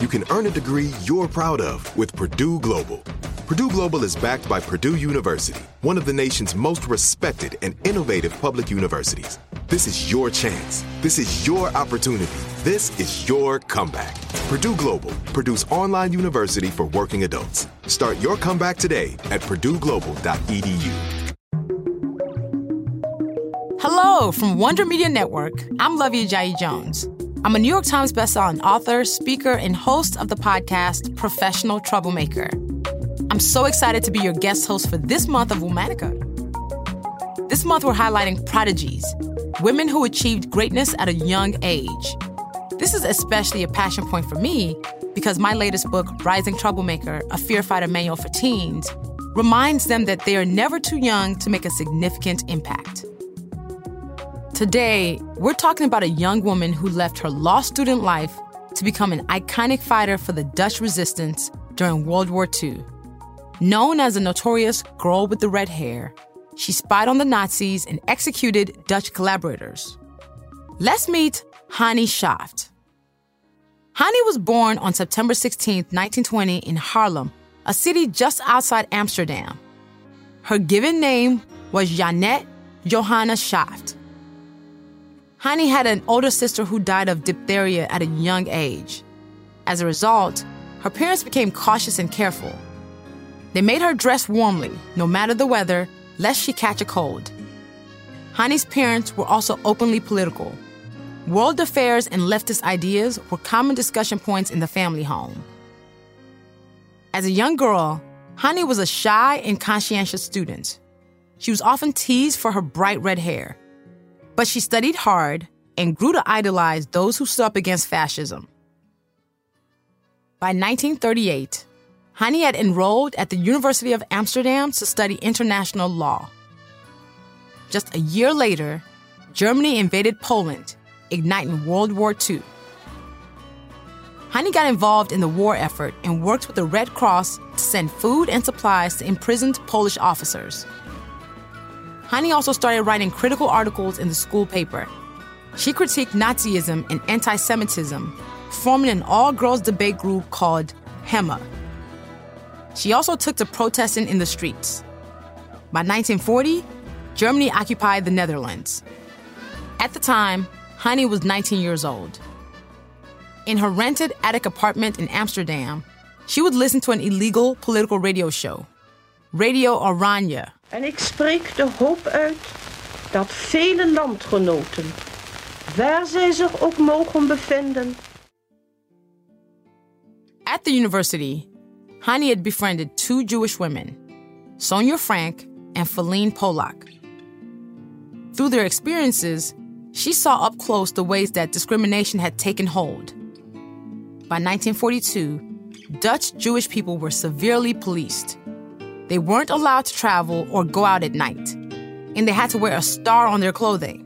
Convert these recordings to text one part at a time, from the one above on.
you can earn a degree you're proud of with Purdue Global. Purdue Global is backed by Purdue University, one of the nation's most respected and innovative public universities. This is your chance. This is your opportunity. This is your comeback. Purdue Global, Purdue's online university for working adults. Start your comeback today at purdueglobal.edu. Hello from Wonder Media Network. I'm Luvvie Ajayi Jones. I'm a New York Times bestselling author, speaker, and host of the podcast Professional Troublemaker. I'm so excited to be your guest host for this month of Womanica. This month, we're highlighting prodigies, women who achieved greatness at a young age. This is especially a passion point for me because my latest book, Rising Troublemaker A Fear Fighter Manual for Teens, reminds them that they are never too young to make a significant impact. Today, we're talking about a young woman who left her law student life to become an iconic fighter for the Dutch resistance during World War II. Known as the notorious girl with the red hair, she spied on the Nazis and executed Dutch collaborators. Let's meet Hannie Schaft. Hannie was born on September 16, 1920, in Haarlem, a city just outside Amsterdam. Her given name was Jeannette Johanna Schaft. Hannie had an older sister who died of diphtheria at a young age. As a result, her parents became cautious and careful. They made her dress warmly, no matter the weather, lest she catch a cold. Hannie's parents were also openly political. World affairs and leftist ideas were common discussion points in the family home. As a young girl, Hannie was a shy and conscientious student. She was often teased for her bright red hair but she studied hard and grew to idolize those who stood up against fascism. By 1938, Hannie had enrolled at the University of Amsterdam to study international law. Just a year later, Germany invaded Poland, igniting World War II. Hannie got involved in the war effort and worked with the Red Cross to send food and supplies to imprisoned Polish officers. Hannie also started writing critical articles in the school paper. She critiqued Nazism and anti Semitism, forming an all girls debate group called HEMA. She also took to protesting in the streets. By 1940, Germany occupied the Netherlands. At the time, Hannie was 19 years old. In her rented attic apartment in Amsterdam, she would listen to an illegal political radio show, Radio Oranje, En ik spreek de hoop uit dat vele landgenoten, waar zij zich ook mogen bevinden. At the university, Hannie had befriended two Jewish women, Sonja Frank and Philine Polak. Through their experiences, she saw up close the ways that discrimination had taken hold. By 1942, Dutch Jewish people were severely policed. They weren't allowed to travel or go out at night, and they had to wear a star on their clothing.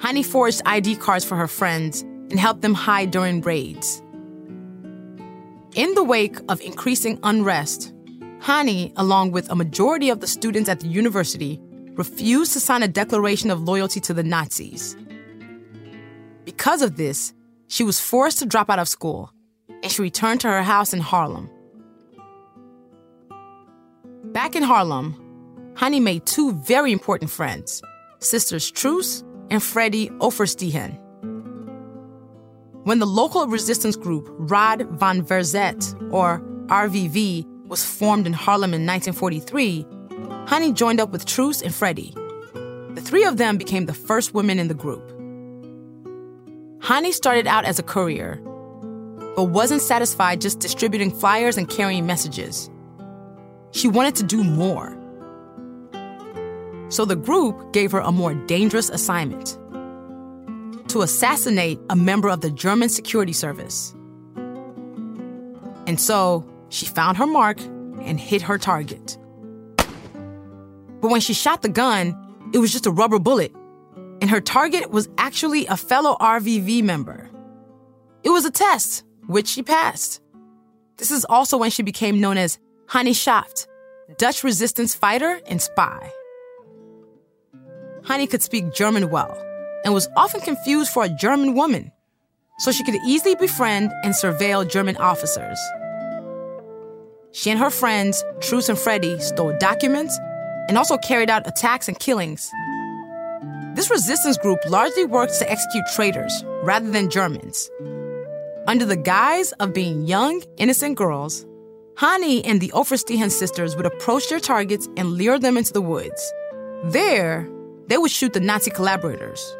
Hannie forged ID cards for her friends and helped them hide during raids. In the wake of increasing unrest, Hannie, along with a majority of the students at the university, refused to sign a declaration of loyalty to the Nazis. Because of this, she was forced to drop out of school and she returned to her house in Haarlem. Back in Haarlem, Hannie made two very important friends sisters Truus and Freddie Oversteegen. When the local resistance group Raad van Verzet, or RVV, was formed in Haarlem in 1943, Hannie joined up with Truus and Freddie. The three of them became the first women in the group. Hannie started out as a courier, but wasn't satisfied just distributing flyers and carrying messages. She wanted to do more. So the group gave her a more dangerous assignment to assassinate a member of the German security service. And so she found her mark and hit her target. But when she shot the gun, it was just a rubber bullet, and her target was actually a fellow RVV member. It was a test, which she passed. This is also when she became known as Hannie Schaft, Dutch resistance fighter and spy. Hannie could speak German well and was often confused for a German woman, so she could easily befriend and surveil German officers. She and her friends, Truus and Freddie, stole documents and also carried out attacks and killings. This resistance group largely worked to execute traitors rather than Germans. Under the guise of being young, innocent girls, Hannie and the Oversteegen sisters would approach their targets and lure them into the woods. There, they would shoot the Nazi collaborators.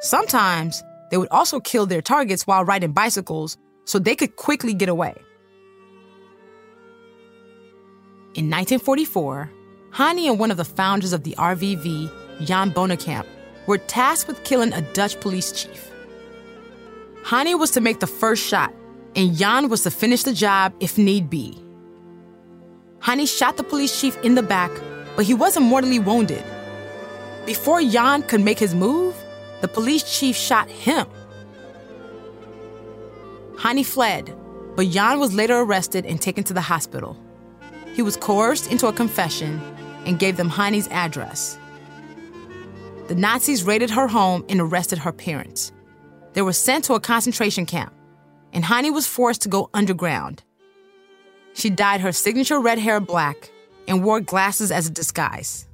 Sometimes, they would also kill their targets while riding bicycles so they could quickly get away. In 1944, Hannie and one of the founders of the RVV, Jan Bonekamp, were tasked with killing a Dutch police chief. Hannie was to make the first shot, and Jan was to finish the job if need be. Hannie shot the police chief in the back, but he wasn't mortally wounded. Before Jan could make his move, the police chief shot him. Hannie fled, but Jan was later arrested and taken to the hospital. He was coerced into a confession and gave them Hannie's address. The Nazis raided her home and arrested her parents. They were sent to a concentration camp, and Hannie was forced to go underground. She dyed her signature red hair black and wore glasses as a disguise.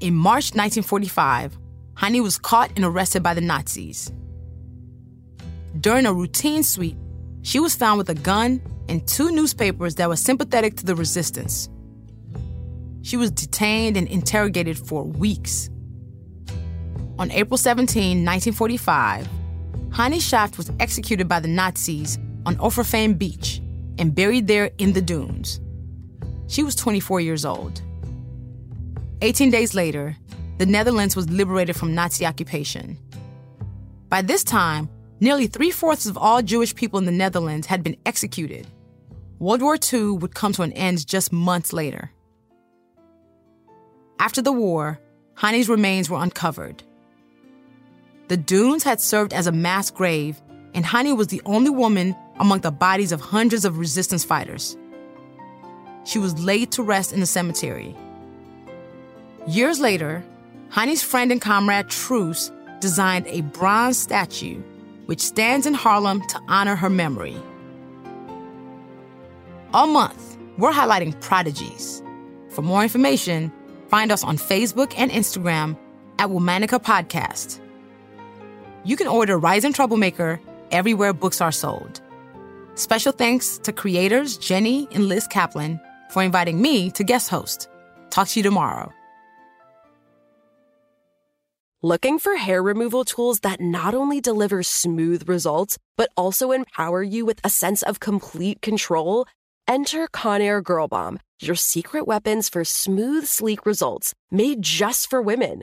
In March 1945, Hannie was caught and arrested by the Nazis. During a routine sweep, she was found with a gun and two newspapers that were sympathetic to the resistance. She was detained and interrogated for weeks. On April 17, 1945, Hannie Schaft was executed by the Nazis on Overveen Beach and buried there in the dunes. She was 24 years old. 18 days later, the Netherlands was liberated from Nazi occupation. By this time, nearly three fourths of all Jewish people in the Netherlands had been executed. World War II would come to an end just months later. After the war, Hannie's remains were uncovered. The dunes had served as a mass grave, and Hannie was the only woman among the bodies of hundreds of resistance fighters. She was laid to rest in the cemetery. Years later, Hannie's friend and comrade Truus designed a bronze statue which stands in Haarlem to honor her memory. All month, we're highlighting prodigies. For more information, find us on Facebook and Instagram at Womanica Podcast. You can order Rising Troublemaker everywhere books are sold. Special thanks to creators Jenny and Liz Kaplan for inviting me to guest host. Talk to you tomorrow. Looking for hair removal tools that not only deliver smooth results, but also empower you with a sense of complete control? Enter Conair Girl Bomb, your secret weapons for smooth, sleek results made just for women.